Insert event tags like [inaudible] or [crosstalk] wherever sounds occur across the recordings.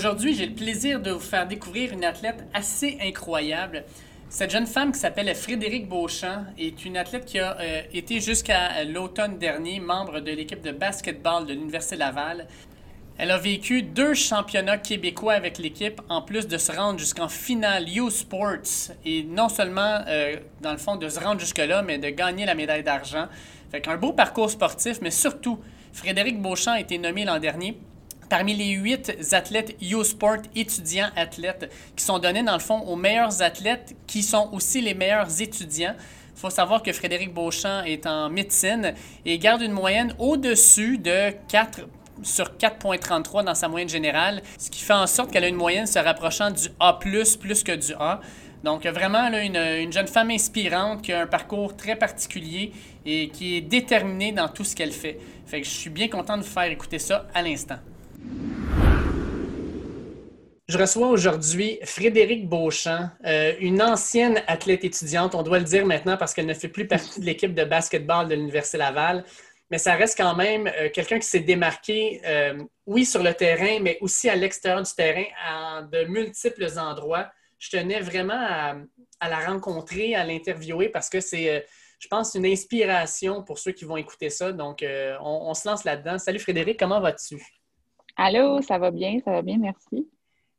Aujourd'hui, j'ai le plaisir de vous faire découvrir une athlète assez incroyable. Cette jeune femme qui s'appelle Frédéric Beauchamp est une athlète qui a euh, été jusqu'à l'automne dernier membre de l'équipe de basketball de l'Université Laval. Elle a vécu deux championnats québécois avec l'équipe, en plus de se rendre jusqu'en finale U Sports. Et non seulement, euh, dans le fond, de se rendre jusque-là, mais de gagner la médaille d'argent. Fait qu'un beau parcours sportif, mais surtout, Frédéric Beauchamp a été nommé l'an dernier parmi les huit athlètes U-Sport étudiants athlètes qui sont donnés dans le fond aux meilleurs athlètes qui sont aussi les meilleurs étudiants. Il faut savoir que Frédéric Beauchamp est en médecine et garde une moyenne au-dessus de 4 sur 4.33 dans sa moyenne générale, ce qui fait en sorte qu'elle a une moyenne se rapprochant du A+, plus que du A. Donc, vraiment, là, une, une, jeune femme inspirante qui a un parcours très particulier et qui est déterminée dans tout ce qu'elle fait. Fait que je suis bien content de vous faire écouter ça à l'instant. Je reçois aujourd'hui Frédéric Beauchamp, euh, une ancienne athlète étudiante, on doit le dire maintenant parce qu'elle ne fait plus partie de l'équipe de basketball de l'Université Laval, mais ça reste quand même euh, quelqu'un qui s'est démarqué, euh, oui, sur le terrain, mais aussi à l'extérieur du terrain, à de multiples endroits. Je tenais vraiment à, la rencontrer, à l'interviewer parce que c'est, je pense, une inspiration pour ceux qui vont écouter ça. Donc, on se lance là-dedans. Salut Frédéric, comment vas-tu? Allô, ça va bien, ça va bien, merci.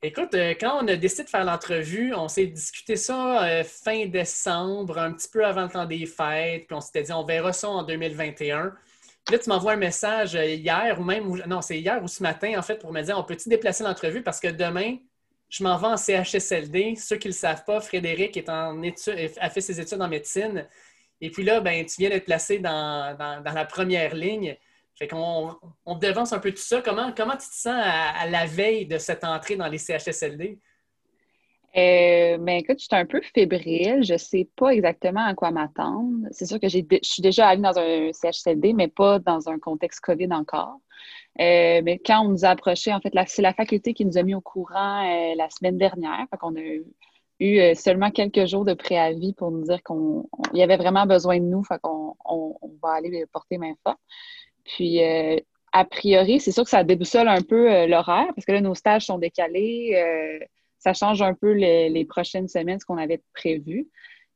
Écoute, euh, quand on a décidé de faire l'entrevue, on s'est discuté ça euh, fin décembre, un petit peu avant le temps des fêtes, puis on s'était dit on verra ça en 2021. Puis là, tu m'envoies un message euh, hier ou même, non, c'est hier ou ce matin, en fait, pour me dire on peut-tu déplacer l'entrevue? Parce que demain, je m'en vais en CHSLD. Ceux qui ne le savent pas, Frédéric est en a fait ses études en médecine. Et puis là, ben, tu viens d'être placé dans, dans la première ligne. Fait qu'on on devance un peu tout ça. Comment, comment tu te sens à, la veille de cette entrée dans les CHSLD? Euh, ben écoute, je suis un peu fébrile. Je sais pas exactement à quoi m'attendre. C'est sûr que je suis déjà allée dans un CHSLD, mais pas dans un contexte COVID encore. Euh, mais quand on nous a approchés, en fait, c'est la faculté qui nous a mis au courant euh, la semaine dernière. Fait qu'on a eu, seulement quelques jours de préavis pour nous dire qu'il y avait vraiment besoin de nous. Fait qu'on on, va aller porter main forte. Puis, euh, a priori, c'est sûr que ça déboussole un peu euh, l'horaire parce que là, nos stages sont décalés. Euh, ça change un peu les, prochaines semaines, ce qu'on avait prévu.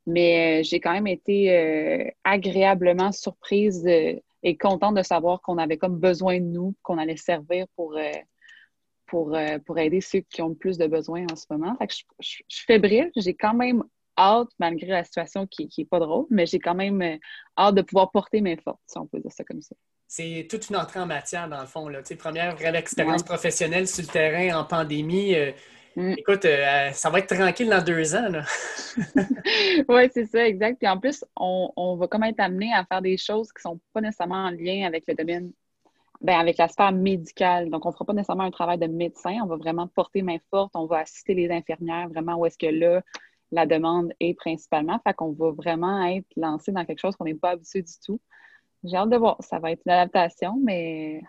Mais j'ai quand même été agréablement surprise et contente de savoir qu'on avait comme besoin de nous, qu'on allait servir pour, pour, pour aider ceux qui ont le plus de besoins en ce moment. Fait que je, je, je suis fébrile. J'ai quand même hâte, malgré la situation qui n'est pas drôle, mais j'ai quand même hâte de pouvoir porter mes forces, si on peut dire ça comme ça c'est toute une entrée en matière, dans le fond. Là. Première vraie expérience professionnelle sur le terrain en pandémie. Euh, mm. Écoute, euh, ça va être tranquille dans deux ans. [laughs] oui, c'est ça, exact. Puis en plus, on, va comme être amené à faire des choses qui ne sont pas nécessairement en lien avec le domaine, ben, avec la sphère médicale. Donc, on ne fera pas nécessairement un travail de médecin. On va vraiment porter main forte. On va assister les infirmières vraiment où est-ce que là, la demande est principalement. Fait qu'on va vraiment être lancé dans quelque chose qu'on n'est pas habitué du tout. J'ai hâte de voir. Ça va être une adaptation, mais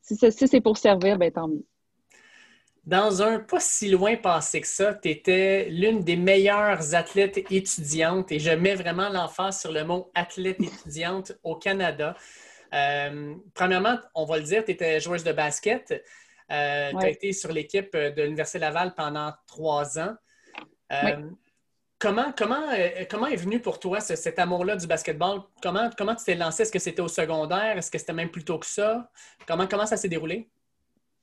si, c'est pour servir, ben tant mieux. Dans un pas si loin passé que ça, tu étais l'une des meilleures athlètes étudiantes, et je mets vraiment l'emphase sur le mot athlète [laughs] étudiante au Canada. Euh, premièrement, on va le dire, tu étais joueuse de basket. Euh, tu as été sur l'équipe de l'Université Laval pendant trois ans. Euh, Comment, comment, euh, comment est venu pour toi cet amour-là du basketball? Comment, comment tu t'es lancé? Est-ce que c'était au secondaire? Est-ce que c'était même plus tôt que ça? Comment, comment ça s'est déroulé?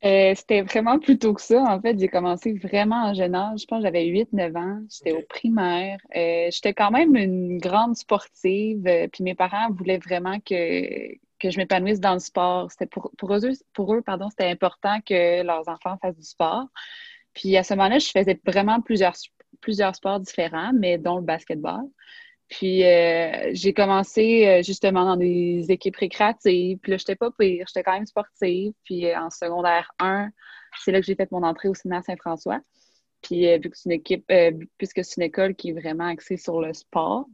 Euh, c'était vraiment plus tôt que ça. En fait, j'ai commencé vraiment en jeune âge. Je pense que j'avais 8-9 ans. J'étais au primaire. Euh, j'étais quand même une grande sportive. puis mes parents voulaient vraiment que, que je m'épanouisse dans le sport. C'était pour, pour, eux, pour eux pardon, c'était important que leurs enfants fassent du sport. Puis à ce moment-là, je faisais vraiment plusieurs plusieurs sports différents, mais dont le basketball. Puis euh, j'ai commencé euh, justement dans des équipes récréatives. Puis là, j'étais pas pire, j'étais quand même sportive. Puis euh, en secondaire 1, c'est là que j'ai fait mon entrée au Sénat Saint-François. Puis vu que c'est une équipe, puisque c'est une école qui est vraiment axée sur le sport,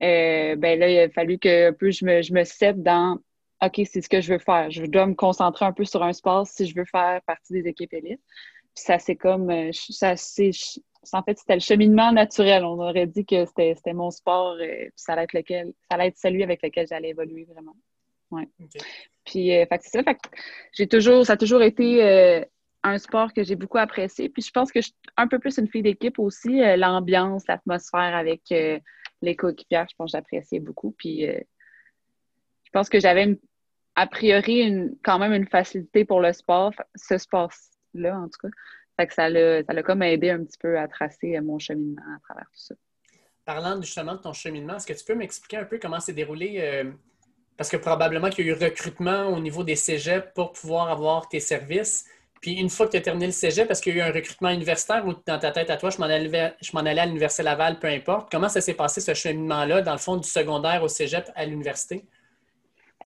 ben là, il a fallu que peu je me, je me dans OK, c'est ce que je veux faire. Je dois me concentrer un peu sur un sport si je veux faire partie des équipes élites. Puis ça, c'est comme, ça, c'est, en fait, c'était le cheminement naturel. On aurait dit que c'était mon sport, et euh, ça allait être lequel, ça allait être celui avec lequel j'allais évoluer vraiment. Ouais. Puis, euh, c'est ça. Fait j'ai toujours, ça a toujours été euh, un sport que j'ai beaucoup apprécié. Puis, je pense que je suis un peu plus une fille d'équipe aussi. Euh, l'ambiance, l'atmosphère avec les coéquipières, je pense que j'appréciais beaucoup. Puis, je pense que j'avais a priori une, quand même une facilité pour le sport, ce sport-là en tout cas. Que ça l'a, ça comme aidé un petit peu à tracer mon cheminement à travers tout ça. Parlant justement de ton cheminement, est-ce que tu peux m'expliquer un peu comment s'est déroulé parce que probablement qu'il y a eu recrutement au niveau des cégeps pour pouvoir avoir tes services. Puis une fois que tu as terminé le cégep, parce qu'il y a eu un recrutement universitaire ou dans ta tête à toi, je m'en allais, allais, à l'Université Laval, peu importe. Comment ça s'est passé ce cheminement-là, dans le fond, du secondaire au cégep à l'université?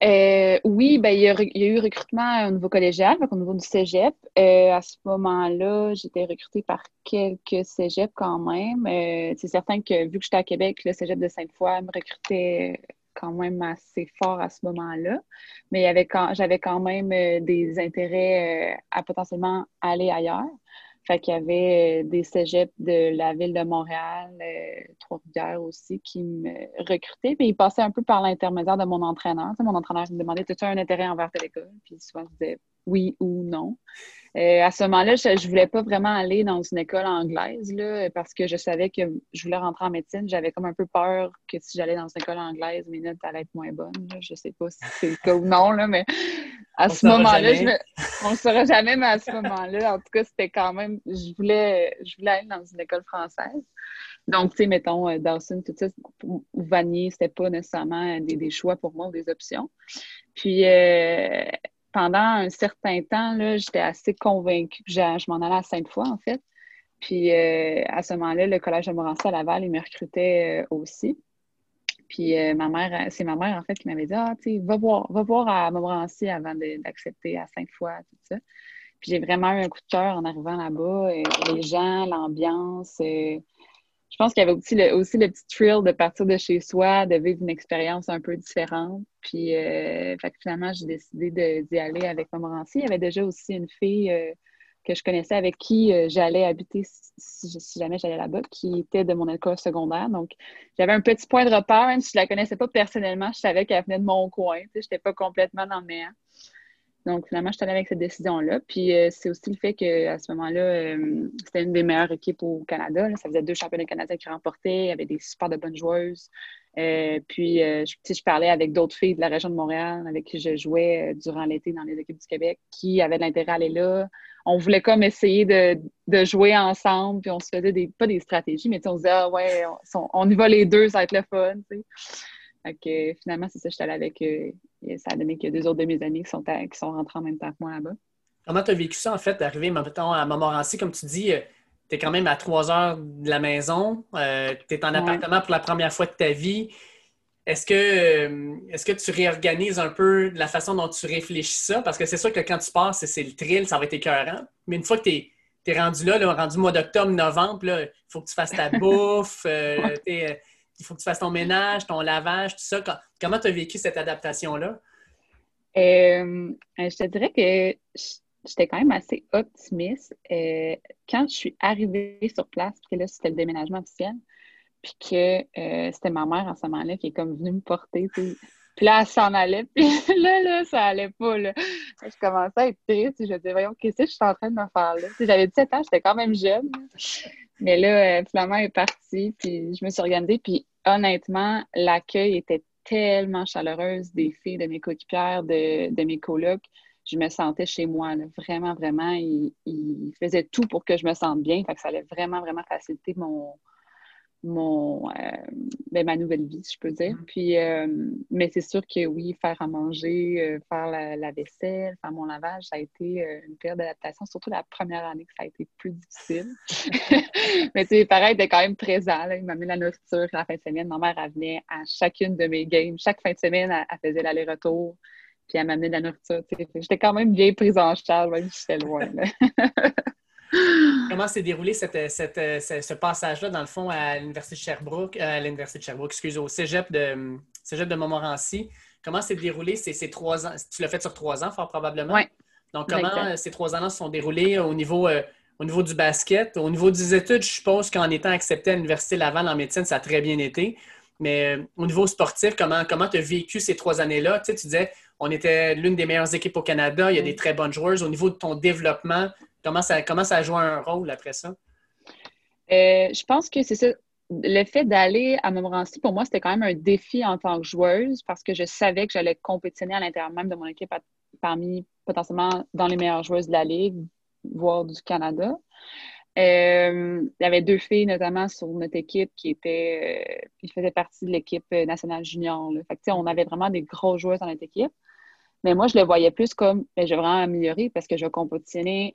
Euh, oui, ben, il, y a, eu recrutement au niveau collégial, au niveau du cégep. Euh, à ce moment-là, j'étais recrutée par quelques cégeps quand même. Euh, c'est certain que vu que j'étais à Québec, le cégep de Sainte-Foy me recrutait quand même assez fort à ce moment-là. Mais j'avais quand même des intérêts à potentiellement aller ailleurs. Fait qu'il y avait euh, des cégeps de la ville de Montréal, Trois-Rivières aussi, qui me recrutaient. Puis ils passaient un peu par l'intermédiaire de mon entraîneur. mon entraîneur me demandait As-tu un intérêt envers telle école? Puis souvent, je disais oui ou non. Euh, à ce moment-là, je ne voulais pas vraiment aller dans une école anglaise là, parce que je savais que je voulais rentrer en médecine. J'avais comme un peu peur que si j'allais dans une école anglaise, mes notes allaient être moins bonnes. Je ne sais pas si c'est le cas ou non, là, mais à ce moment-là, on ne le saura jamais, mais à ce moment-là, en tout cas, c'était quand même. Je voulais, je voulais aller dans une école française. Donc, tu sais, mettons, euh, Dawson, tout ça, ou Vanier, c'était pas nécessairement des, des, choix pour moi ou des options. Puis, euh, pendant un certain temps, j'étais assez convaincue que je m'en allais à Sainte-Foy, en fait. Puis euh, à ce moment-là, le Collège de Montmorency à Laval, il me recrutait euh, aussi. Puis euh, ma mère, c'est ma mère, en fait, qui m'avait dit Ah, tu sais, va voir, va voir à Montmorency avant d'accepter à Sainte-Foy, tout ça. Puis j'ai vraiment eu un coup de cœur en arrivant là-bas. les gens, l'ambiance je pense qu'il y avait aussi le, aussi le petit thrill de partir de chez soi, de vivre une expérience un peu différente. Puis, euh, finalement, j'ai décidé d'y aller avec Montmorency. Il y avait déjà aussi une fille euh, que je connaissais avec qui euh, j'allais habiter si, jamais j'allais là-bas, qui était de mon école secondaire. Donc, j'avais un petit point de repère, si je la connaissais pas personnellement, je savais qu'elle venait de mon coin. Je n'étais pas complètement dans le néant. Donc, finalement, je suis allée avec cette décision-là. Puis, euh, c'est aussi le fait qu'à ce moment-là, euh, c'était une des meilleures équipes au Canada. Ça faisait deux championnats canadiens qui remportaient. Avait des super de bonnes joueuses. Euh, puis, je, je, parlais avec d'autres filles de la région de Montréal avec qui je jouais durant l'été dans les équipes du Québec qui avaient de l'intérêt à aller là. On voulait comme essayer de, de, jouer ensemble. Puis, on se faisait des, pas des stratégies, mais on se disait, ah ouais, on, y va les deux, ça va être le fun. Fait finalement, c'est ça, je suis allée avec. Euh, ça a donné a deux autres de mes amis qui sont, qui sont rentrés en même temps que moi là-bas. Comment tu as vécu ça, en fait, d'arriver à Montmorency, comme tu dis, euh, tu es quand même à trois heures de la maison, euh, tu es en appartement pour la première fois de ta vie. Est-ce que, est que tu réorganises un peu la façon dont tu réfléchis ça? Parce que c'est sûr que quand tu pars, c'est le thrill, ça va être écœurant. Mais une fois que tu es, rendu là, rendu mois d'octobre, novembre, il faut que tu fasses ta [laughs] bouffe, il faut que tu fasses ton ménage, ton lavage, tout ça. Comment tu as vécu cette adaptation-là? Euh, je te dirais que j'étais quand même assez optimiste. Euh, quand je suis arrivée sur place, puis que là, c'était le déménagement officiel, puis que euh, c'était ma mère en ce moment-là qui est comme venue me porter, puis là, elle s'en allait, [laughs] puis là, là, ça allait pas, là. Je commençais à être triste, je me disais, voyons, qu'est-ce que je suis en train de me faire là? J'avais 17 ans, j'étais quand même jeune. Mais là, euh, finalement, elle est partie, puis je me suis organisée. Puis honnêtement, l'accueil était tellement chaleureuse des filles, de mes coéquipières, de, de mes colocs. Je me sentais chez moi. Vraiment, vraiment. Ils, ils, faisaient tout pour que je me sente bien. Que ça allait vraiment, vraiment faciliter mon, mon, euh, ben, ma nouvelle vie, si je peux dire. Mm. Puis, euh, mais c'est sûr que oui, faire à manger, euh, faire la, vaisselle, faire mon lavage, ça a été une période d'adaptation, surtout la première année que ça a été plus difficile. [laughs] mais tu sais, pareil, était quand même présent. Là. Il m'a mis la nourriture la fin de semaine. Ma mère, elle venait à chacune de mes games. Chaque fin de semaine, elle, faisait l'aller-retour. Puis elle m'amenait de la nourriture. J'étais quand même bien prise en charge, même si j'étais loin. [laughs] [gasps] Comment s'est déroulé cette, ce passage-là, dans le fond, à l'Université de Sherbrooke, euh, à l'Université de Sherbrooke, excusez, au cégep de, cégep de Montmorency? Comment s'est déroulé ces, ces, trois ans? Tu l'as fait sur trois ans, fort probablement. Oui. Donc, comment ces trois ans-là se sont déroulés au niveau, euh, au niveau du basket? Au niveau des études, je suppose qu'en étant accepté à l'Université Laval en médecine, ça a très bien été. Mais euh, au niveau sportif, comment tu as vécu ces trois années-là? Tu, sais, tu disais, on était l'une des meilleures équipes au Canada. Il y a des très bonnes joueuses. Au niveau de ton développement, comment ça, comment a un rôle après ça? Euh, je pense que c'est ça. Le fait d'aller à Montmorency, pour moi, c'était quand même un défi en tant que joueuse parce que je savais que j'allais compétitionner à l'intérieur même de mon équipe parmi potentiellement dans les meilleures joueuses de la Ligue, voire du Canada. Euh, il y avait deux filles, notamment, sur notre équipe qui étaient, euh, qui faisaient partie de l'équipe nationale junior. Fait on avait vraiment des grosses joueuses dans notre équipe. Mais moi, je le voyais plus comme, ben, je vais vraiment améliorer parce que je vais compétitionner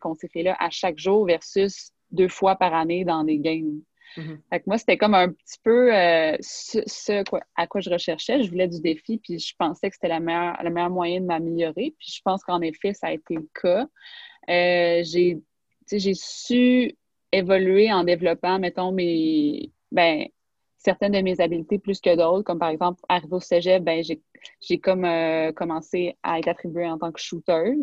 contre ces filles-là à chaque jour versus deux fois par année dans des games. Fait que moi, c'était comme un petit peu euh, ce, à quoi je recherchais. Je voulais du défi, puis je pensais que c'était la meilleure, le meilleur moyen de m'améliorer. Puis je pense qu'en effet, ça a été le cas. Euh, j'ai j'ai su évoluer en développant, mettons, mes, ben, certaines de mes habiletés plus que d'autres, comme par exemple, arrivé au cégep, ben, j'ai comme euh, commencé à être attribuée en tant que shooter.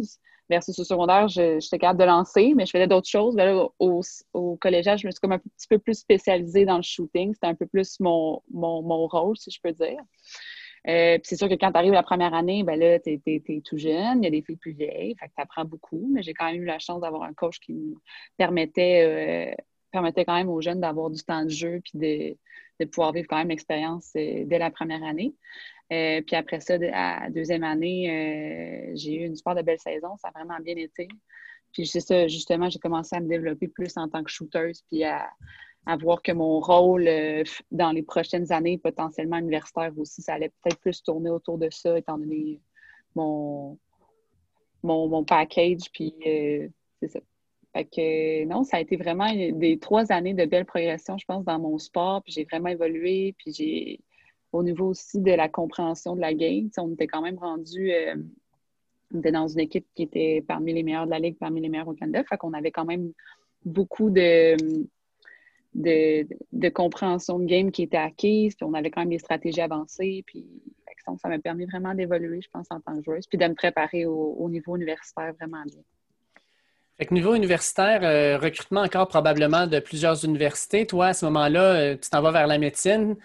Versus au secondaire, j'étais capable de lancer, mais je faisais d'autres choses. Ben au, au, collégial, je me suis comme un petit peu plus spécialisée dans le shooting. C'était un peu plus mon, mon, mon, rôle, si je peux dire. Euh, c'est sûr que quand tu arrives la première année, ben là, tu es, tout jeune, il y a des filles plus vieilles, fait que tu apprends beaucoup, mais j'ai quand même eu la chance d'avoir un coach qui me permettait, euh, permettait quand même aux jeunes d'avoir du temps de jeu puis de, pouvoir vivre quand même l'expérience euh, dès la première année. puis après ça, à deuxième année, j'ai eu une super belle saison, ça a vraiment bien été. Puis c'est ça, justement, j'ai commencé à me développer plus en tant que shooter, puis à, voir que mon rôle euh, dans les prochaines années, potentiellement universitaire aussi, ça allait peut-être plus tourner autour de ça, étant donné mon, mon, package. Puis euh, c'est ça. Fait que non, ça a été vraiment des trois années de belle progression, je pense, dans mon sport. Puis j'ai vraiment évolué. Puis j'ai, au niveau aussi de la compréhension de la game, on était quand même rendu. Euh, on était dans une équipe qui était parmi les meilleures de la Ligue, parmi les meilleures au Canada. Fait qu'on avait quand même beaucoup de de, compréhension de game qui était acquise, puis on avait quand même des stratégies avancées, puis ça m'a permis vraiment d'évoluer, je pense, en tant que joueuse, puis de me préparer au, niveau universitaire vraiment bien. Fait niveau universitaire, euh, recrutement encore probablement de plusieurs universités. Toi, à ce moment-là, euh, tu t'en vas vers la médecine.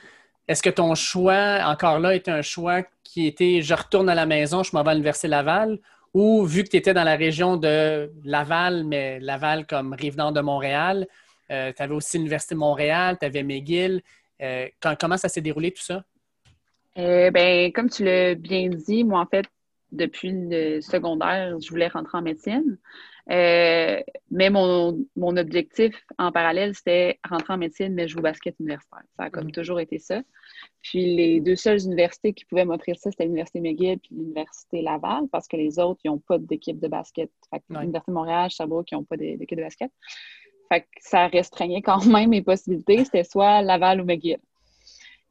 Est-ce que ton choix, encore là, était un choix qui était je retourne à la maison, je m'en vais à l'Université Laval, ou vu que tu étais dans la région de Laval, mais Laval comme rive nord de Montréal, euh, tu avais aussi l'Université de Montréal, tu avais McGill. Comment ça s'est déroulé tout ça? Ben, comme tu l'as bien dit, moi, en fait, depuis le secondaire, je voulais rentrer en médecine. Mais mon, objectif en parallèle, c'était rentrer en médecine, mais jouer au basket universitaire. Ça a comme mm. toujours été ça. Puis les deux seules universités qui pouvaient m'offrir ça, c'était l'Université McGill et l'Université Laval, parce que les autres, ils n'ont pas d'équipe de basket. L'Université de Montréal, Sherbrooke, ils n'ont pas d'équipe de basket. Fait ça restreignait quand [laughs] même mes possibilités. C'était soit Laval ou McGill.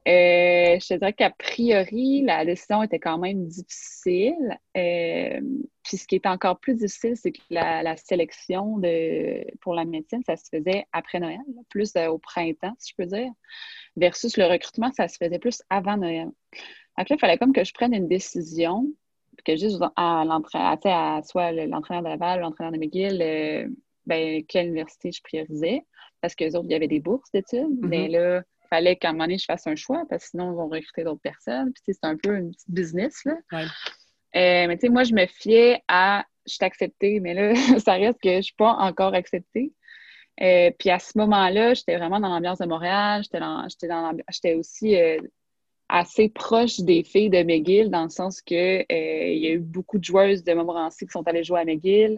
Euh, je te dirais qu'a priori, la décision était quand même difficile. Euh, puis ce qui est encore plus difficile, c'est que la, sélection de, pour la médecine, ça se faisait après Noël, plus euh, au printemps, si je peux dire, versus le recrutement, ça se faisait plus avant Noël. Donc là, il fallait comme que je prenne une décision, que juste à l'entraîneur, à, soit l'entraîneur de Laval, l'entraîneur de McGill, ben, quelle université je priorisais. Parce qu'eux autres, il y avait des bourses d'études. Mm-hmm. Mais là, fallait qu'à un moment donné, je fasse un choix parce que sinon, ils vont recruter d'autres personnes. Puis, c'est un peu une petite business. Là. Euh, mais tu sais, moi, je me fiais à je suis acceptée, mais là, [laughs] ça reste que je ne suis pas encore acceptée. Euh, puis à ce moment-là, j'étais vraiment dans l'ambiance de Montréal. J'étais aussi euh, assez proche des filles de McGill dans le sens que il y a eu beaucoup de joueuses de Montmorency qui sont allées jouer à McGill.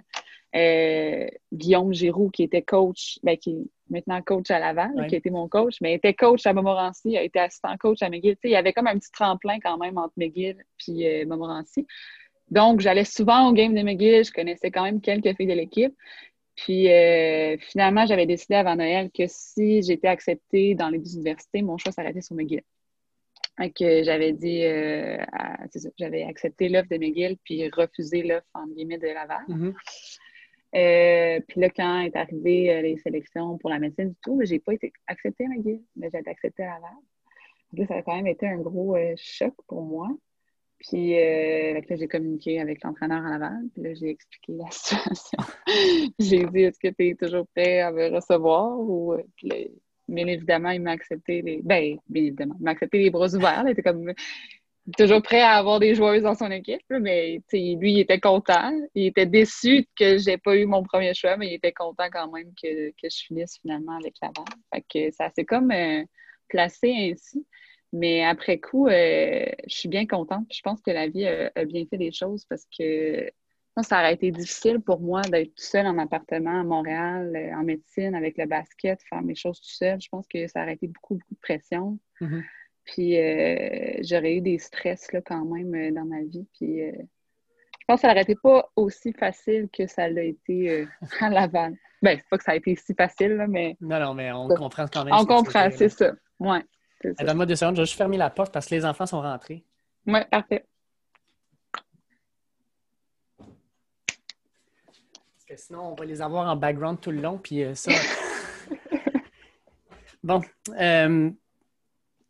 Euh, Guillaume Giroux, qui était coach, ben, qui est maintenant coach à Laval, qui était mon coach, mais était coach à Montmorency, a été assistant coach à McGill. il y avait comme un petit tremplin quand même entre McGill et euh, Montmorency. Donc, j'allais souvent au game de McGill, je connaissais quand même quelques filles de l'équipe. Puis euh, finalement, j'avais décidé avant Noël que si j'étais acceptée dans les deux universités, mon choix s'arrêtait sur McGill. que j'avais dit, j'avais accepté l'offre de McGill puis refusé l'offre en guillemets de Laval. Mm-hmm. Euh, puis là, quand est arrivé euh, les sélections pour la médecine du tout, j'ai pas été acceptée à McGill, mais j'ai été acceptée à Laval. ça a quand même été un gros euh, choc pour moi. Puis là, j'ai communiqué avec l'entraîneur à Laval, puis là, j'ai expliqué la [laughs] situation. j'ai dit Est-ce que tu es toujours prêt à me recevoir? Ou, bien évidemment, il m'a accepté les. Ben, bien évidemment, il m'a accepté les bras ouverts. Il était comme toujours prêt à avoir des joueuses dans son équipe, mais lui, il était content. Il était déçu que j'ai pas eu mon premier choix, mais il était content quand même que, que je finisse finalement avec Laval. Fait que ça s'est comme euh, placé ainsi. Mais après coup, euh, je suis bien contente. Je pense que la vie a, bien fait des choses parce que ça aurait été difficile pour moi d'être tout seul en appartement à Montréal, euh, en médecine, avec le basket, faire mes choses tout seul. Je pense que ça aurait été beaucoup, beaucoup de pression. Mm-hmm. Puis euh, j'aurais eu des stress là, quand même euh, dans ma vie. Puis euh, je pense que ça n'aurait été pas aussi facile que ça l'a été à Laval. Ben, c'est pas que ça a été si facile, là, mais. Non, non, mais on comprend quand même. On comprend, c'est ça. Ouais. Donne-moi deux secondes, je vais juste fermer la porte parce que les enfants sont rentrés. Oui, parfait. Parce que sinon, on va les avoir en background tout le long, puis ça. [laughs] bon.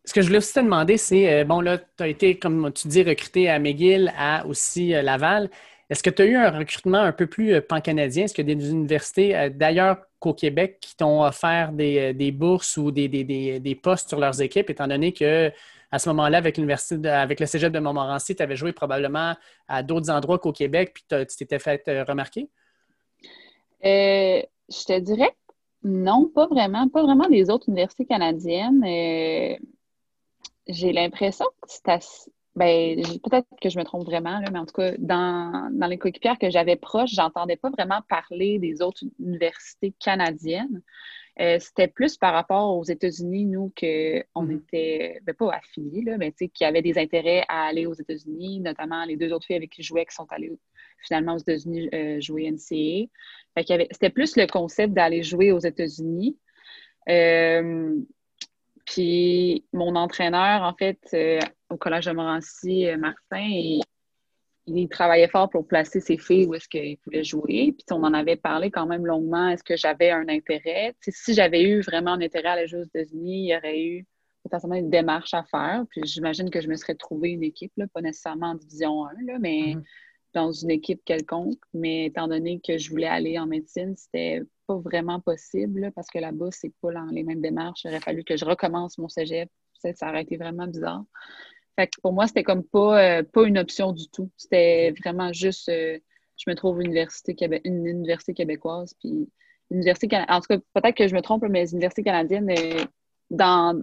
Ce que je voulais aussi te demander, c'est, euh, bon, là, tu as été, comme tu dis, recruté à McGill, à aussi euh, Laval. Est-ce que tu as eu un recrutement un peu plus euh, pan-canadien? Est-ce qu'il y a des universités, d'ailleurs qu'au Québec, qui t'ont offert des, bourses ou des, postes sur leurs équipes, étant donné que à ce moment-là, avec l'université, avec le cégep de Montmorency, tu avais joué probablement à d'autres endroits qu'au Québec, puis tu t'étais fait remarquer? je te dirais non, pas vraiment. Pas vraiment des autres universités canadiennes j'ai l'impression que c'est assez... Ben, peut-être que je me trompe vraiment, là, mais en tout cas, dans, dans les coéquipières que j'avais proches, j'entendais pas vraiment parler des autres universités canadiennes. Euh, c'était plus par rapport aux États-Unis, nous, qu'on mm-hmm. était, ben, pas affiliés, là, mais qui avaient des intérêts à aller aux États-Unis, notamment les deux autres filles avec qui je jouais qui sont allées finalement aux États-Unis euh, jouer NCA. C'était plus le concept d'aller jouer aux États-Unis. Euh, puis mon entraîneur, en fait, euh, au Collège de Morancy, euh, Martin, il, travaillait fort pour placer ses filles où est-ce qu'il pouvait jouer. Puis on en avait parlé quand même longuement. Est-ce que j'avais un intérêt? si j'avais eu vraiment un intérêt à aller jouer aux États-Unis, il y aurait eu potentiellement une démarche à faire. Puis j'imagine que je me serais trouvé une équipe, là, pas nécessairement en division 1, là, mais mm-hmm. Dans une équipe quelconque. Mais étant donné que je voulais aller en médecine, c'était pas vraiment possible parce que là-bas, c'est pas dans les mêmes démarches. Il aurait fallu que je recommence mon cégep. Ça, aurait été vraiment bizarre. Fait que pour moi, c'était comme pas, euh, pas une option du tout. C'était vraiment juste euh, je me trouve une université, une université québécoise. Puis université En tout cas, peut-être que je me trompe, mais les universités canadiennes, euh, dans,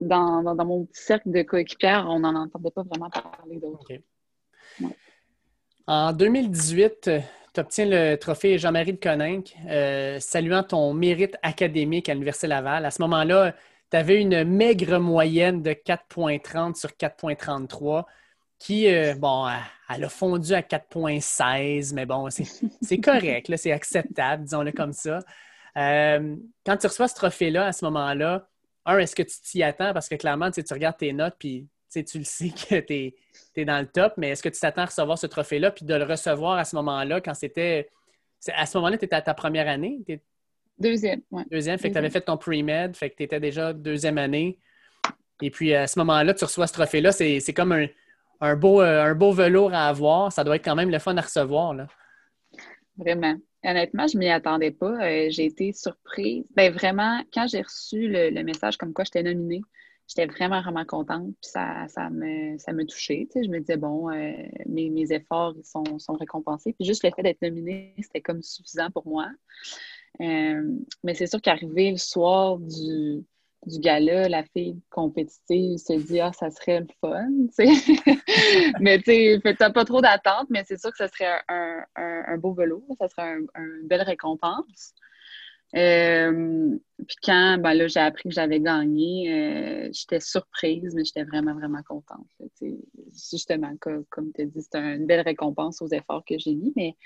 dans, dans, mon petit cercle de coéquipières, on n'en entendait pas vraiment parler d'autres. En 2018, tu obtiens le trophée Jean-Marie de Coninck, euh, saluant ton mérite académique à l'Université Laval. À ce moment-là, tu avais une maigre moyenne de 4,30 sur 4,33 qui, euh, bon, elle a fondu à 4,16, mais bon, c'est [laughs] correct, c'est acceptable, disons-le comme ça. Euh, quand tu reçois ce trophée-là, à ce moment-là, un, est-ce que tu t'y attends? Parce que clairement, tu regardes tes notes, puis tu le sais que tu es, dans le top, mais est-ce que tu t'attends à recevoir ce trophée-là, puis de le recevoir à ce moment-là, quand c'était. À ce moment-là, tu étais à ta première année? Deuxième, oui. Deuxième, fait que tu avais fait ton pre-med, fait que tu étais déjà deuxième année. Et puis à ce moment-là, tu reçois ce trophée-là, c'est comme un, beau, euh, un beau velours à avoir. Ça doit être quand même le fun à recevoir. Là. Vraiment. Honnêtement, je ne m'y attendais pas. Euh, j'ai été surprise. Ben vraiment, quand j'ai reçu le, le, message comme quoi j'étais nominée, j'étais vraiment, vraiment contente. Puis ça, ça, me, ça me touchait. Tu sais, je me disais, bon, euh, mes, mes, efforts sont, sont, récompensés. Puis juste le fait d'être nominée, c'était comme suffisant pour moi. Euh, mais c'est sûr qu'arriver le soir du, du gala, la fille compétitive se dit Ah, ça serait le fun. [laughs] mais tu sais, t'as pas trop d'attente, mais c'est sûr que ça serait un, un, un beau vélo, ça serait une belle récompense. Euh, puis quand ben là, j'ai appris que j'avais gagné, euh, j'étais surprise, mais j'étais vraiment, vraiment contente. justement, comme, tu as dit, c'est une belle récompense aux efforts que j'ai mis, mais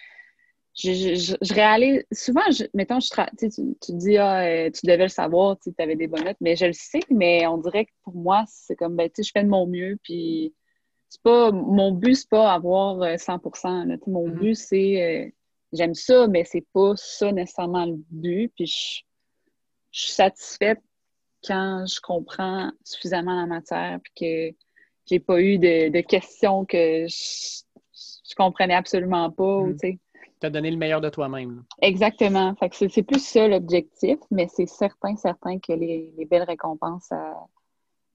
je, je, réalise souvent, mettons, je tu, tu dis ah, euh, tu devais le savoir, tu avais des bonnes notes, mais je le sais, mais on dirait que pour moi, c'est comme ben, je fais de mon mieux, puis c'est pas mon but, c'est pas avoir 100% Mon mm-hmm. but, c'est j'aime ça, mais c'est pas ça nécessairement le but. Puis je, suis satisfaite quand je comprends suffisamment la matière puis que j'ai pas eu de, questions que je, je, comprenais absolument pas. Mm. Tu as donné le meilleur de toi-même. Exactement. Fait que c'est plus ça l'objectif, mais c'est certain, certain que les, belles récompenses,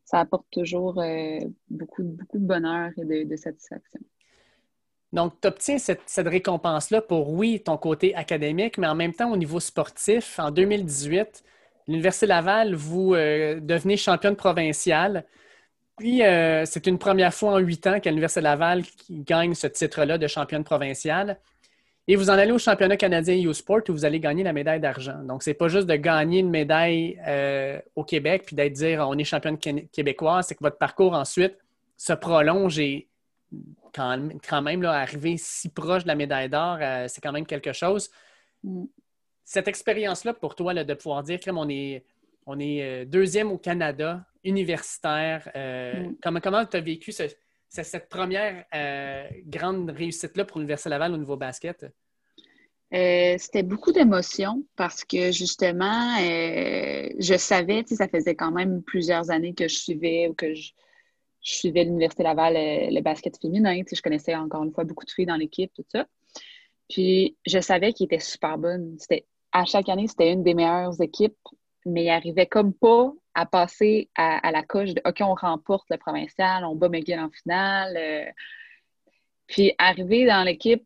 ça apporte toujours euh, beaucoup, beaucoup de bonheur et de, satisfaction. Donc, tu obtiens cette, récompense-là pour, oui, ton côté académique, mais en même temps, au niveau sportif, en 2018, l'Université Laval, vous euh, devenez championne provinciale. Puis, euh, c'est une première fois en huit ans qu'à l'Université Laval gagne ce titre-là de championne provinciale. Et vous en allez au championnat canadien U-Sport où vous allez gagner la médaille d'argent. Donc, c'est pas juste de gagner une médaille euh, au Québec puis d'être dire on est championne québécoise, c'est que votre parcours ensuite se prolonge et quand, même là, arriver si proche de la médaille d'or, euh, c'est quand même quelque chose. Mm. Cette expérience-là pour toi, de pouvoir dire qu'on est, on est euh, deuxième au Canada, universitaire, mm. comment, comment tu as vécu ce, cette première euh, grande réussite-là pour l'Université Laval au niveau basket? Euh, c'était beaucoup d'émotions parce que justement, euh, je savais, ça faisait quand même plusieurs années que je suivais ou que je, suivais l'Université Laval, le basket féminin. Je connaissais encore une fois beaucoup de filles dans l'équipe, tout ça. Puis je savais qu'il était super bonne. À chaque année, c'était une des meilleures équipes, mais il arrivait comme pas à passer à, la coche de OK, on remporte le provincial, on bat McGill en finale. Euh, puis arriver dans l'équipe,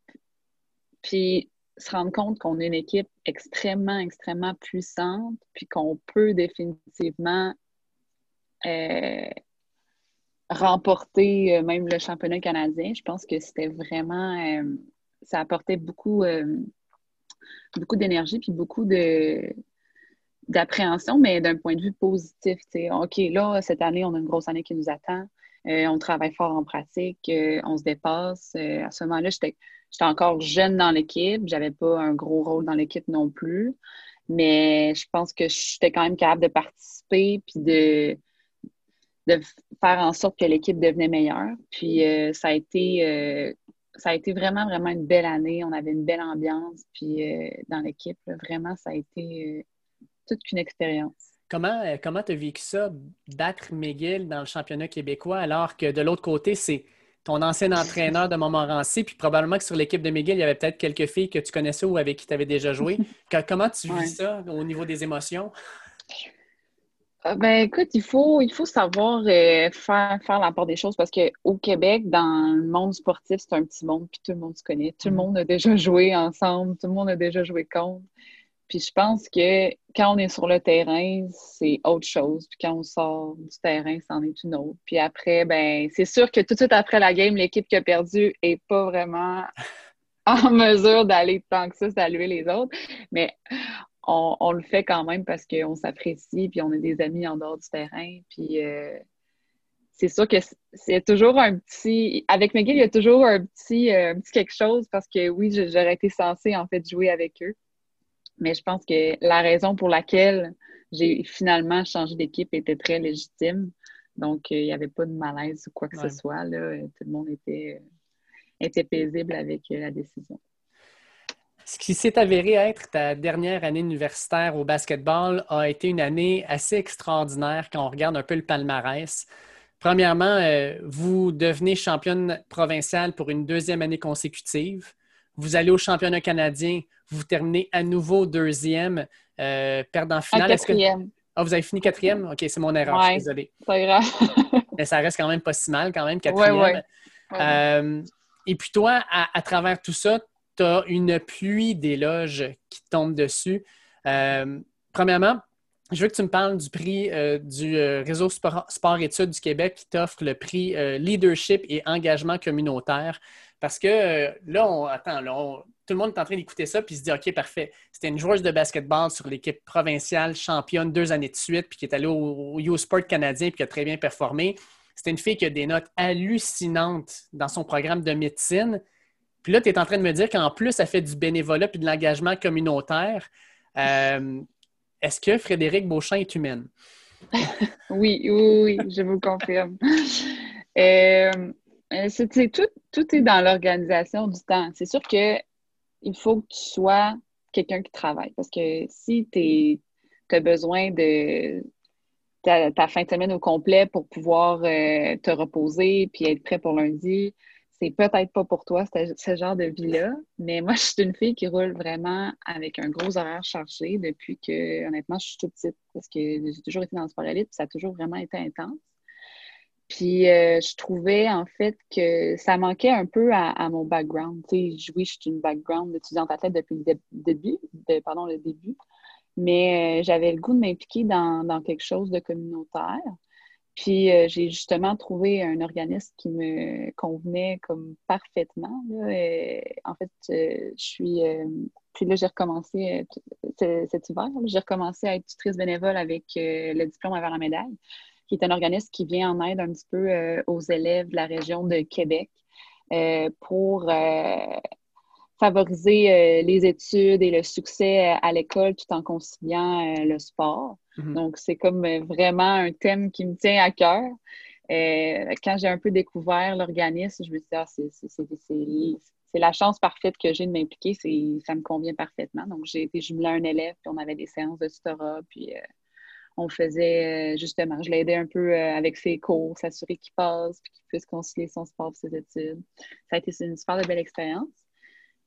puis se rendre compte qu'on est une équipe extrêmement, extrêmement puissante, puis qu'on peut définitivement euh, remporter euh, même le championnat canadien. Je pense que c'était vraiment. ça apportait beaucoup, beaucoup d'énergie, puis beaucoup de d'appréhension, mais d'un point de vue positif. OK, là, cette année, on a une grosse année qui nous attend. Euh, on travaille fort en pratique, euh, on se dépasse. Euh, à ce moment-là, j'étais encore jeune dans l'équipe. J'avais pas un gros rôle dans l'équipe non plus. Mais je pense que j'étais quand même capable de participer puis de, de faire en sorte que l'équipe devenait meilleure. Puis ça a été ça a été vraiment, vraiment une belle année. On avait une belle ambiance. Puis dans l'équipe, vraiment, ça a été toute une expérience. Comment euh, comment tu as vécu ça, battre McGill dans le championnat québécois, alors que de l'autre côté, c'est ton ancien entraîneur de Montmorency, puis probablement que sur l'équipe de McGill, il y avait peut-être quelques filles que tu connaissais ou avec qui tu avais déjà joué. [laughs] comment tu vis ça au niveau des émotions? Ah, ben écoute, il faut, il faut savoir euh, faire, faire la part des choses parce qu'au Québec, dans le monde sportif, c'est un petit monde, puis tout le monde se connaît. Tout le mm. monde a déjà [laughs] joué ensemble, tout le monde a déjà joué contre. Puis je pense que quand on est sur le terrain, c'est autre chose. Puis quand on sort du terrain, c'en est une autre. Puis après, ben c'est sûr que tout de suite après la game, l'équipe qui a perdu n'est pas vraiment [laughs] en mesure d'aller tant que ça saluer les autres. Mais on, le fait quand même parce qu'on s'apprécie, puis on est des amis en dehors du terrain. Puis euh, c'est sûr que c'est toujours un petit. Avec McGill, il y a toujours un petit, euh, un petit quelque chose parce que oui, j'aurais été censée en fait jouer avec eux. Mais je pense que la raison pour laquelle j'ai finalement changé d'équipe était très légitime. Donc, euh, il n'y avait pas de malaise ou quoi que ce soit. Là. Tout le monde était, euh, était paisible avec euh, la décision. Ce qui s'est avéré être ta dernière année universitaire au basketball a été une année assez extraordinaire quand on regarde un peu le palmarès. Premièrement, vous devenez championne provinciale pour une deuxième année consécutive. Vous allez au championnat canadien, vous terminez à nouveau deuxième, euh, perdant finale. quatrième. Ah, vous avez fini quatrième? OK, c'est mon erreur, je suis désolé. C'est grave. [laughs] Mais ça reste quand même pas si mal, quand même, quatrième. Ouais, ouais. Euh, et puis toi, à, travers tout ça, tu as une pluie d'éloges qui tombe dessus. Euh, premièrement, je veux que tu me parles du prix du réseau Sport-Études du Québec qui t'offre le prix Leadership et Engagement communautaire. Parce que là, on, attends, là, tout le monde est en train d'écouter ça puis se dit OK, parfait. C'était une joueuse de basketball sur l'équipe provinciale championne deux années de suite, puis qui est allée au, U-Sport canadien puis qui a très bien performé. C'était une fille qui a des notes hallucinantes dans son programme de médecine. Puis là, tu es en train de me dire qu'en plus, elle fait du bénévolat puis de l'engagement communautaire. Euh, est-ce que Frédéric Beauchamp est humaine? [laughs] oui, oui, oui, je vous confirme. [laughs] Euh, c'est, tout, est dans l'organisation du temps. C'est sûr que il faut que tu sois quelqu'un qui travaille. Parce que si tu as besoin de ta, fin de semaine au complet pour pouvoir euh, te reposer puis être prêt pour lundi, c'est peut-être pas pour toi ce genre de vie-là. Mais moi, [laughs] je suis une fille qui roule vraiment avec un gros horaire chargé depuis que, honnêtement, je suis toute petite parce que j'ai toujours été dans le sport élite ça a toujours vraiment été intense. Puis euh, je trouvais en fait que ça manquait un peu à, mon background. Tu sais, oui, je suis une background d'étudiante athlète depuis le début, pardon, le début, mais euh, j'avais le goût de m'impliquer dans, dans, quelque chose de communautaire. Puis euh, j'ai justement trouvé un organisme qui me convenait comme parfaitement. en fait, je suis. puis là, j'ai recommencé cet hiver, j'ai recommencé à être tutrice bénévole avec le diplôme vers la médaille qui est un organisme qui vient en aide un petit peu euh, aux élèves de la région de Québec euh, pour euh, favoriser les études et le succès à l'école tout en conciliant le sport. Mm-hmm. Donc, c'est comme vraiment un thème qui me tient à cœur. quand j'ai un peu découvert l'organisme, je me suis dit, ah, c'est la chance parfaite que j'ai de m'impliquer, ça me convient parfaitement. Donc, j'ai été jumelée à un élève, puis on avait des séances de tutorat, puis on faisait euh, justement, je l'aidais un peu euh, avec ses cours, s'assurer qu'il passe, puis qu'il puisse concilier son sport et ses études. Ça a été une super belle expérience.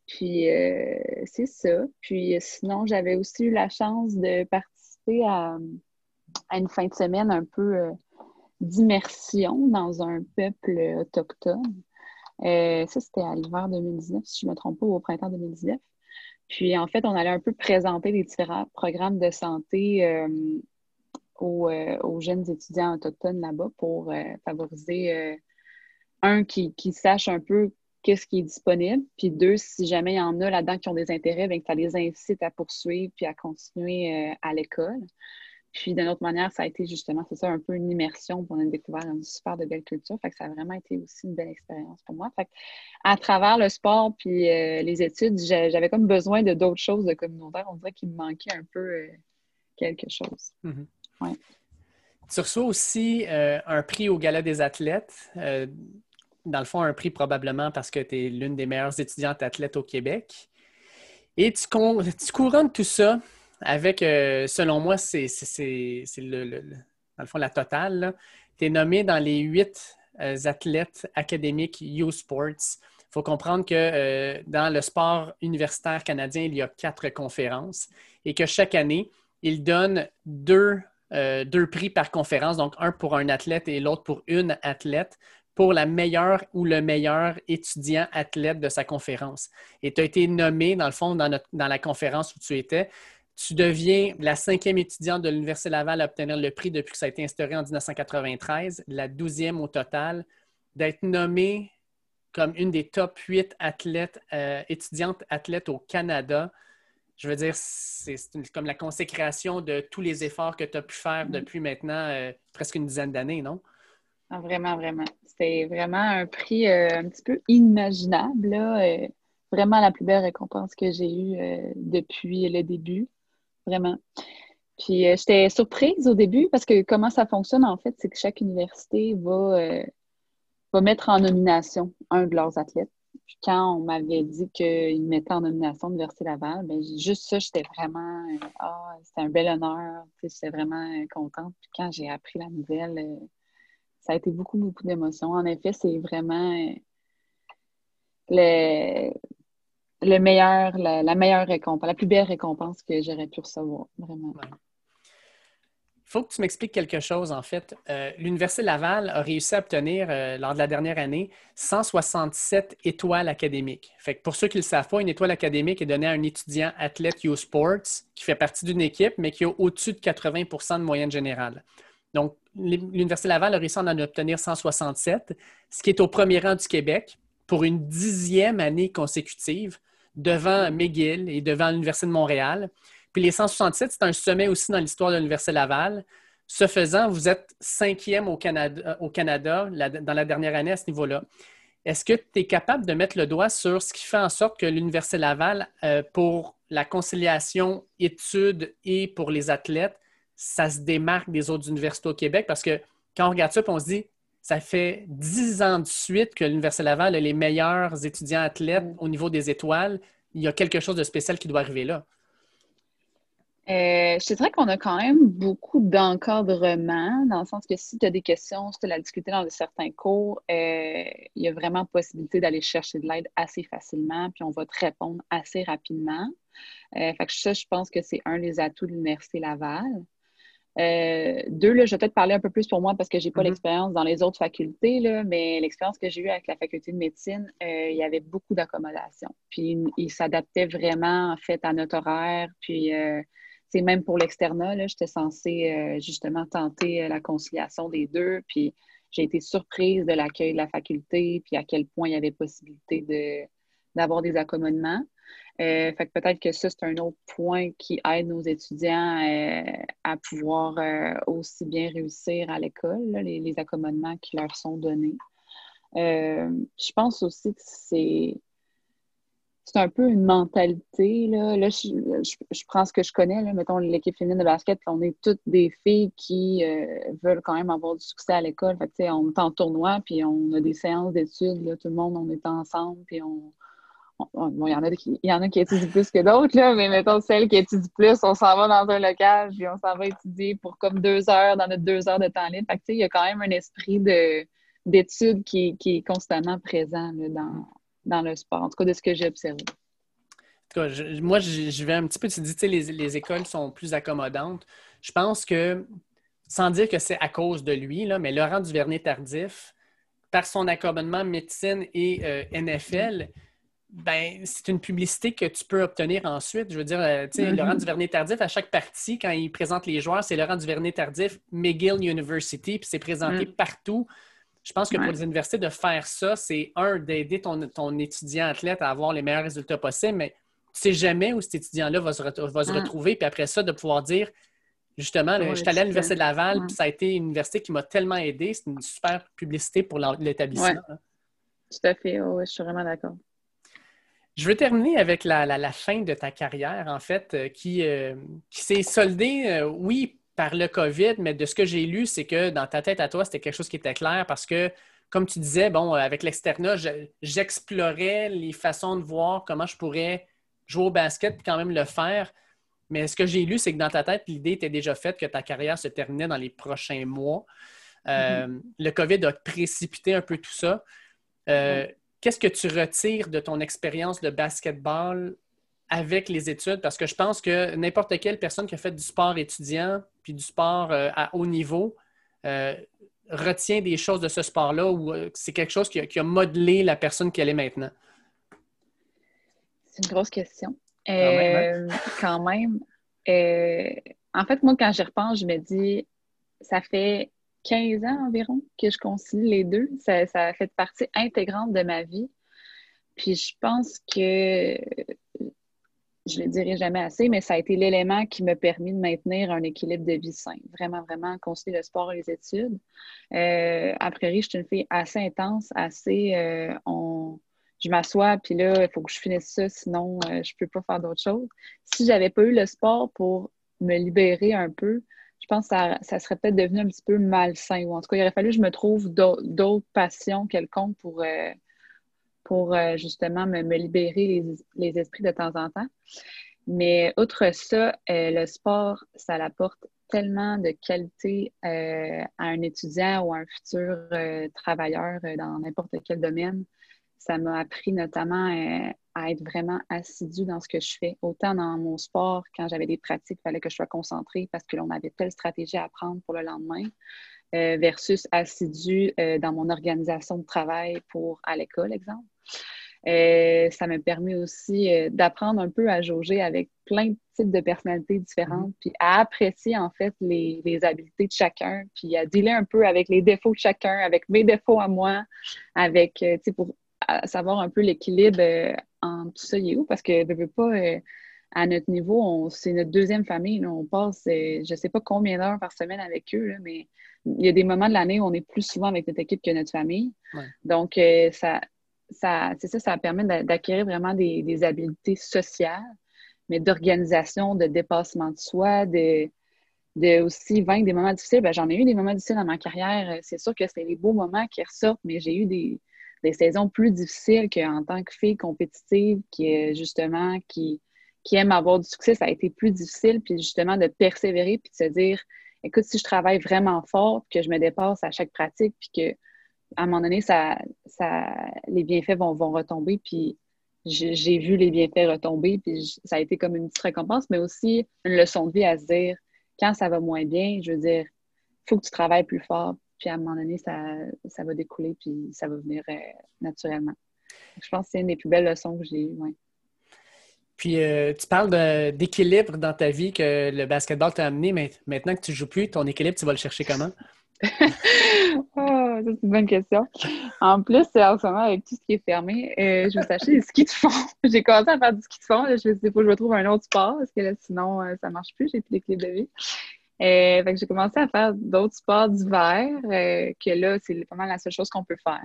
Puis euh, c'est ça. Puis sinon, j'avais aussi eu la chance de participer à, une fin de semaine un peu d'immersion dans un peuple autochtone. ça, c'était à l'hiver 2019, si je ne me trompe pas, au printemps 2019. Puis en fait, on allait un peu présenter les différents programmes de santé euh, aux, jeunes étudiants autochtones là-bas pour euh, favoriser, euh, un, qui, qui sachent un peu qu'est-ce qui est disponible, puis deux, si jamais il y en a là-dedans qui ont des intérêts, bien, que ça les incite à poursuivre puis à continuer à l'école. Puis d'une autre manière, ça a été justement, c'est ça, un peu une immersion pour on découvert une super de belle culture. Fait que ça a vraiment été aussi une belle expérience pour moi. Fait que, à travers le sport puis les études, j'avais comme besoin de d'autres choses de communautaire. On dirait qu'il me manquait un peu quelque chose. Mm-hmm. Tu reçois aussi euh, un prix au Gala des athlètes. Euh, dans le fond, un prix probablement parce que tu es l'une des meilleures étudiantes athlètes au Québec. Et tu, couronnes tout ça avec, euh, selon moi, c'est le, dans le fond la totale. Tu es nommé dans les huit athlètes académiques U-Sports. Il faut comprendre que dans le sport universitaire canadien, il y a quatre conférences et que chaque année, ils donnent deux euh, deux prix par conférence, donc un pour un athlète et l'autre pour une athlète, pour la meilleure ou le meilleur étudiant athlète de sa conférence. Et tu as été nommé, dans le fond, dans, la conférence où tu étais. Tu deviens la cinquième étudiante de l'Université Laval à obtenir le prix depuis que ça a été instauré en 1993, la douzième au total, d'être nommée comme une des top huit athlètes, euh, étudiantes athlètes au Canada je veux dire, c'est comme la consécration de tous les efforts que tu as pu faire mm-hmm. depuis maintenant euh, presque une dizaine d'années, non? Ah, vraiment, vraiment. C'était vraiment un prix euh, un petit peu inimaginable. Euh, vraiment la plus belle récompense que j'ai eue depuis le début. Vraiment. Puis j'étais surprise au début parce que comment ça fonctionne, en fait, c'est que chaque université va, va mettre en nomination un de leurs athlètes. Puis quand on m'avait dit qu'ils me mettaient en nomination l'Université Laval, ben juste ça, j'étais vraiment Ah, c'était un bel honneur. J'étais vraiment euh, contente. Puis quand j'ai appris la nouvelle, euh, ça a été beaucoup, beaucoup d'émotions. En effet, c'est vraiment euh, le, le meilleur, la, meilleure récompense, la plus belle récompense que j'aurais pu recevoir, vraiment. Il faut que tu m'expliques quelque chose, en fait. Euh, L'Université Laval a réussi à obtenir, euh, lors de la dernière année, 167 étoiles académiques. Fait que pour ceux qui ne le savent pas, une étoile académique est donnée à un étudiant athlète U-Sports qui fait partie d'une équipe, mais qui a au-dessus de 80% de moyenne générale. Donc, l'Université Laval a réussi à en obtenir 167, ce qui est au premier rang du Québec pour une dixième année consécutive devant McGill et devant l'Université de Montréal. Puis les 167, c'est un sommet aussi dans l'histoire de l'Université Laval. Ce faisant, vous êtes cinquième au Canada, euh, au Canada dans la dernière année à ce niveau-là. Est-ce que tu es capable de mettre le doigt sur ce qui fait en sorte que l'Université Laval, euh, pour la conciliation études et pour les athlètes, ça se démarque des autres universités au Québec? Parce que quand on regarde ça, on se dit, ça fait dix ans de suite que l'Université Laval a les meilleurs étudiants athlètes au niveau des étoiles. Il y a quelque chose de spécial qui doit arriver là. Euh, je te dirais qu'on a quand même beaucoup d'encadrement, dans le sens que si tu as des questions, si tu as discuté dans certains cours, euh, il y a vraiment possibilité d'aller chercher de l'aide assez facilement, puis on va te répondre assez rapidement. Euh, fait que ça, je pense que c'est un des atouts de l'Université Laval. Euh, deux, là, je vais peut-être parler un peu plus pour moi parce que je n'ai pas mm-hmm. l'expérience dans les autres facultés, là, mais l'expérience que j'ai eue avec la faculté de médecine, euh, il y avait beaucoup d'accommodation. Puis, il s'adaptait vraiment, en fait, à notre horaire. Puis, c'est même pour l'externat, j'étais censée justement tenter la conciliation des deux. Puis, j'ai été surprise de l'accueil de la faculté, puis à quel point il y avait possibilité de, d'avoir des accommodements. Euh, fait que peut-être que ça, c'est un autre point qui aide nos étudiants euh, à pouvoir euh, aussi bien réussir à l'école, les, accommodements qui leur sont donnés. je pense aussi que c'est c'est un peu une mentalité. Là, là je, prends ce que je connais, là, mettons l'équipe féminine de basket, on est toutes des filles qui veulent quand même avoir du succès à l'école. On est en tournoi, puis on a des séances d'études, tout le monde, on est ensemble, puis on, il y, en a qui, étudient plus que d'autres, mais mettons celles qui étudient plus, on s'en va dans un local, puis on s'en va étudier pour comme deux heures dans notre deux heures de temps libre. Il y a quand même un esprit d'étude qui, qui, est constamment présent dans, dans le sport, en tout cas de ce que j'ai observé. En tout cas, moi, je, vais un petit peu, tu dis, les, les écoles sont plus accommodantes. Je pense que, sans dire que c'est à cause de lui, là, mais Laurent Duvernay-Tardif, par son accommodement médecine et euh, NFL, ben, c'est une publicité que tu peux obtenir ensuite. Je veux dire, euh, tu sais, mm-hmm. Laurent Duvernay-Tardif, à chaque partie, quand il présente les joueurs, c'est Laurent Duvernay-Tardif, McGill University, puis c'est présenté mm. partout. Je pense que pour les universités, de faire ça, c'est un, d'aider ton, ton, étudiant athlète à avoir les meilleurs résultats possibles, mais tu sais jamais où cet étudiant-là va, se, va se, mm. retrouver, puis après ça, de pouvoir dire, justement, je suis allé à l'Université de Laval, puis ça a été une université qui m'a tellement aidé, c'est une super publicité pour l'établissement. Tout à fait, je suis vraiment d'accord. Je veux terminer avec la, fin de ta carrière, en fait, euh, qui, euh, qui s'est soldée, euh, oui, par le COVID, mais de ce que j'ai lu, c'est que dans ta tête à toi, c'était quelque chose qui était clair parce que, comme tu disais, bon, avec l'externat, j'explorais les façons de voir comment je pourrais jouer au basket et quand même le faire. Mais ce que j'ai lu, c'est que dans ta tête, l'idée était déjà faite que ta carrière se terminait dans les prochains mois. Mm-hmm. Le COVID a précipité un peu tout ça. Mm-hmm qu'est-ce que tu retires de ton expérience de basketball avec les études? Parce que je pense que n'importe quelle personne qui a fait du sport étudiant puis du sport euh, à haut niveau euh, retient des choses de ce sport-là ou euh, c'est quelque chose qui a, modelé la personne qu'elle est maintenant? C'est une grosse question. Quand même. Hein? en fait, moi, quand j'y repense, je me dis, ça fait 15 ans environ que je concilie les deux. Ça, a fait partie intégrante de ma vie. Puis je pense que je le dirai jamais assez, mais ça a été l'élément qui m'a permis de maintenir un équilibre de vie sain. Vraiment, vraiment, concilier le sport et les études. Euh, après, je suis une fille assez intense, assez. Euh, on, je m'assois, puis là, il faut que je finisse ça, sinon euh, je ne peux pas faire d'autre chose. Si j'avais pas eu le sport pour me libérer un peu, je pense que ça, serait peut-être devenu un petit peu malsain. Ou en tout cas, il aurait fallu que je me trouve d'autres passions quelconques pour, euh, euh, justement me, libérer les, esprits de temps en temps. Mais outre ça, euh, le sport, ça apporte tellement de qualité à un étudiant ou à un futur travailleur dans n'importe quel domaine. Ça m'a appris notamment à être vraiment assidue dans ce que je fais. Autant dans mon sport, quand j'avais des pratiques, il fallait que je sois concentrée parce que l'on avait telle stratégie à prendre pour le lendemain, euh, versus assidue euh, dans mon organisation de travail pour à l'école, exemple. Euh, ça m'a permis aussi d'apprendre un peu à jauger avec plein de types de personnalités différentes, mm-hmm. puis à apprécier en fait les, les, habiletés de chacun, puis à dealer un peu avec les défauts de chacun, avec mes défauts à moi, avec, tu sais, pour savoir un peu l'équilibre euh, en tout ça, il est où? Parce que ne veut pas, euh, à notre niveau, c'est notre deuxième famille. on passe, euh, je ne sais pas combien d'heures par semaine avec eux, mais il y a des moments de l'année où on est plus souvent avec notre équipe que notre famille. Donc, ça, ça, c'est ça, ça permet d'acquérir vraiment des, habiletés sociales, mais d'organisation, de dépassement de soi, de, de aussi vaincre des moments difficiles. Ben, j'en ai eu des moments difficiles dans ma carrière. C'est sûr que c'est les beaux moments qui ressortent, mais j'ai eu des, des saisons plus difficiles qu'en tant que fille compétitive, qui est justement, qui, aime avoir du succès, ça a été plus difficile, puis justement de persévérer, puis de se dire, écoute, si je travaille vraiment fort, que je me dépasse à chaque pratique, puis que à un moment donné, ça, ça, les bienfaits vont, vont retomber, puis j'ai vu les bienfaits retomber, puis ça a été comme une petite récompense, mais aussi une leçon de vie à se dire, quand ça va moins bien, je veux dire, il faut que tu travailles plus fort, puis à un moment donné, ça, ça va découler, puis ça va venir euh, naturellement. Je pense que c'est une des plus belles leçons que j'ai eues. Ouais. Puis euh, tu parles d'équilibre dans ta vie que le basketball t'a amené, mais maintenant que tu ne joues plus, ton équilibre, tu vas le chercher comment? [laughs] oh, c'est une bonne question. En plus, en ce moment, avec tout ce qui est fermé, euh, je me suis acheté des skis de fond. [laughs] j'ai commencé à faire du ski de fond. je me suis dit, il faut que je retrouve un autre sport parce que là, sinon, euh, ça ne marche plus. J'ai plus d'équilibre de vie. Fait que j'ai commencé à faire d'autres sports d'hiver, que là, c'est pas mal la seule chose qu'on peut faire.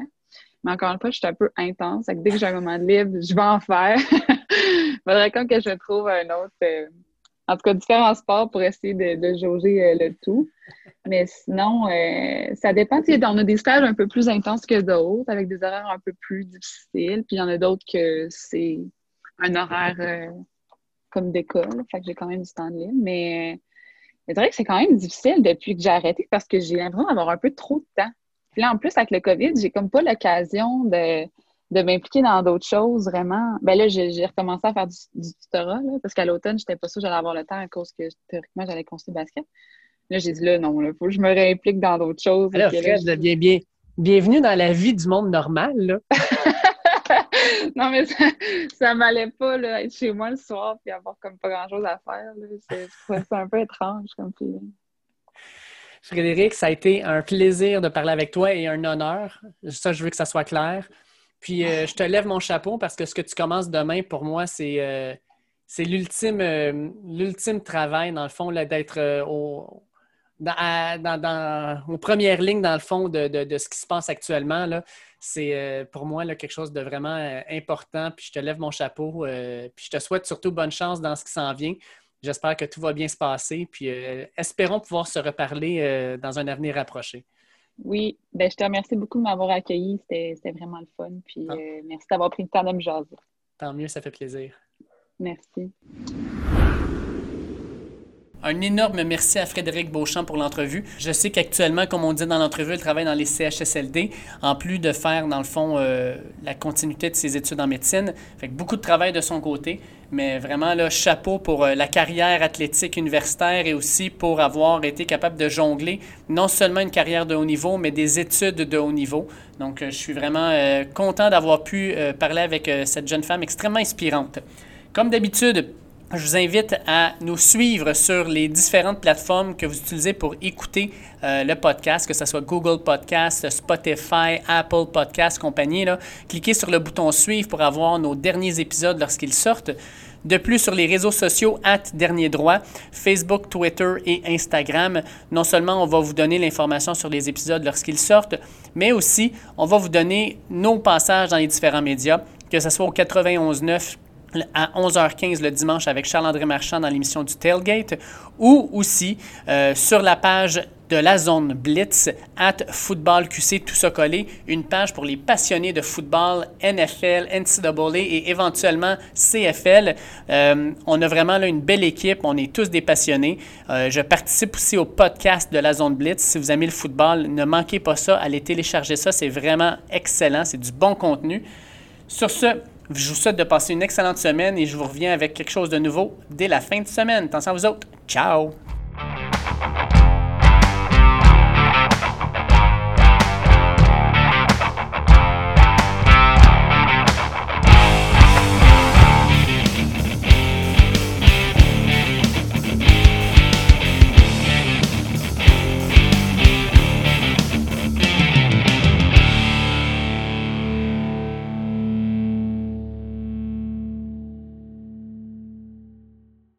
Mais encore une fois, je suis un peu intense. dès que j'ai un moment de libre, je vais en faire. [laughs] Faudrait quand que je trouve un autre, euh, en tout cas, différents sports pour essayer de, jauger euh, le tout. Mais sinon, euh, ça dépend. On a des stages un peu plus intenses que d'autres, avec des horaires un peu plus difficiles. Puis il y en a d'autres que c'est un horaire comme d'école. Fait que j'ai quand même du temps de libre. Mais c'est vrai que c'est quand même difficile depuis que j'ai arrêté parce que j'ai l'impression d'avoir un peu trop de temps. Puis là, en plus, avec le COVID, j'ai comme pas l'occasion de, m'impliquer dans d'autres choses vraiment. Ben là, j'ai recommencé à faire du, tutorat, parce qu'à l'automne, j'étais pas sûre que j'allais avoir le temps à cause que théoriquement, j'allais construire basket. Là, j'ai dit là, non, il faut que je me réimplique dans d'autres choses. Alors, Fred, bien, bien, bienvenue dans la vie du monde normal, là. [laughs] [laughs] non, mais ça, ça m'allait pas, là, être chez moi le soir et avoir comme pas grand-chose à faire. C'est un peu étrange comme feeling. Frédéric, ça a été un plaisir de parler avec toi et un honneur. Ça, je veux que ça soit clair. Puis, euh, je te lève mon chapeau parce que ce que tu commences demain, pour moi, c'est euh, l'ultime euh, l'ultime travail, dans le fond, d'être au, dans, aux premières lignes, dans le fond, de, ce qui se passe actuellement. C'est pour moi là, quelque chose de vraiment important. Puis, je te lève mon chapeau. puis, je te souhaite surtout bonne chance dans ce qui s'en vient. J'espère que tout va bien se passer. Puis euh, espérons pouvoir se reparler euh, dans un avenir rapproché. Oui, ben, je te remercie beaucoup de m'avoir accueilli. C'était vraiment le fun. Puis ah. euh, merci d'avoir pris le temps de me jaser. Tant mieux, ça fait plaisir. Merci. Un énorme merci à Frédéric Beauchamp pour l'entrevue. Je sais qu'actuellement, comme on dit dans l'entrevue, il travaille dans les CHSLD, en plus de faire, dans le fond, euh, la continuité de ses études en médecine. Fait beaucoup de travail de son côté, mais vraiment, là, chapeau pour euh, la carrière athlétique universitaire et aussi pour avoir été capable de jongler non seulement une carrière de haut niveau, mais des études de haut niveau. Donc, euh, je suis vraiment content d'avoir pu parler avec cette jeune femme extrêmement inspirante. Comme d'habitude, je vous invite à nous suivre sur les différentes plateformes que vous utilisez pour écouter euh, le podcast, que ce soit Google Podcast, Spotify, Apple Podcast, compagnie. Cliquez sur le bouton Suivre pour avoir nos derniers épisodes lorsqu'ils sortent. De plus, sur les réseaux sociaux, at Dernier Droit, Facebook, Twitter et Instagram, non seulement on va vous donner l'information sur les épisodes lorsqu'ils sortent, mais aussi on va vous donner nos passages dans les différents médias, que ce soit au 91.9 à 11h15 le dimanche avec Charles-André Marchand dans l'émission du Tailgate ou aussi euh, sur la page de la zone Blitz, at Football QC, tout ça collé, une page pour les passionnés de football, NFL, NCAA et éventuellement CFL. Euh, on a vraiment là une belle équipe, on est tous des passionnés. Euh, je participe aussi au podcast de la zone Blitz. Si vous aimez le football, ne manquez pas ça, allez télécharger ça, c'est vraiment excellent, c'est du bon contenu. Sur ce, je vous souhaite de passer une excellente semaine et je vous reviens avec quelque chose de nouveau dès la fin de semaine. Attention à vous autres. Ciao!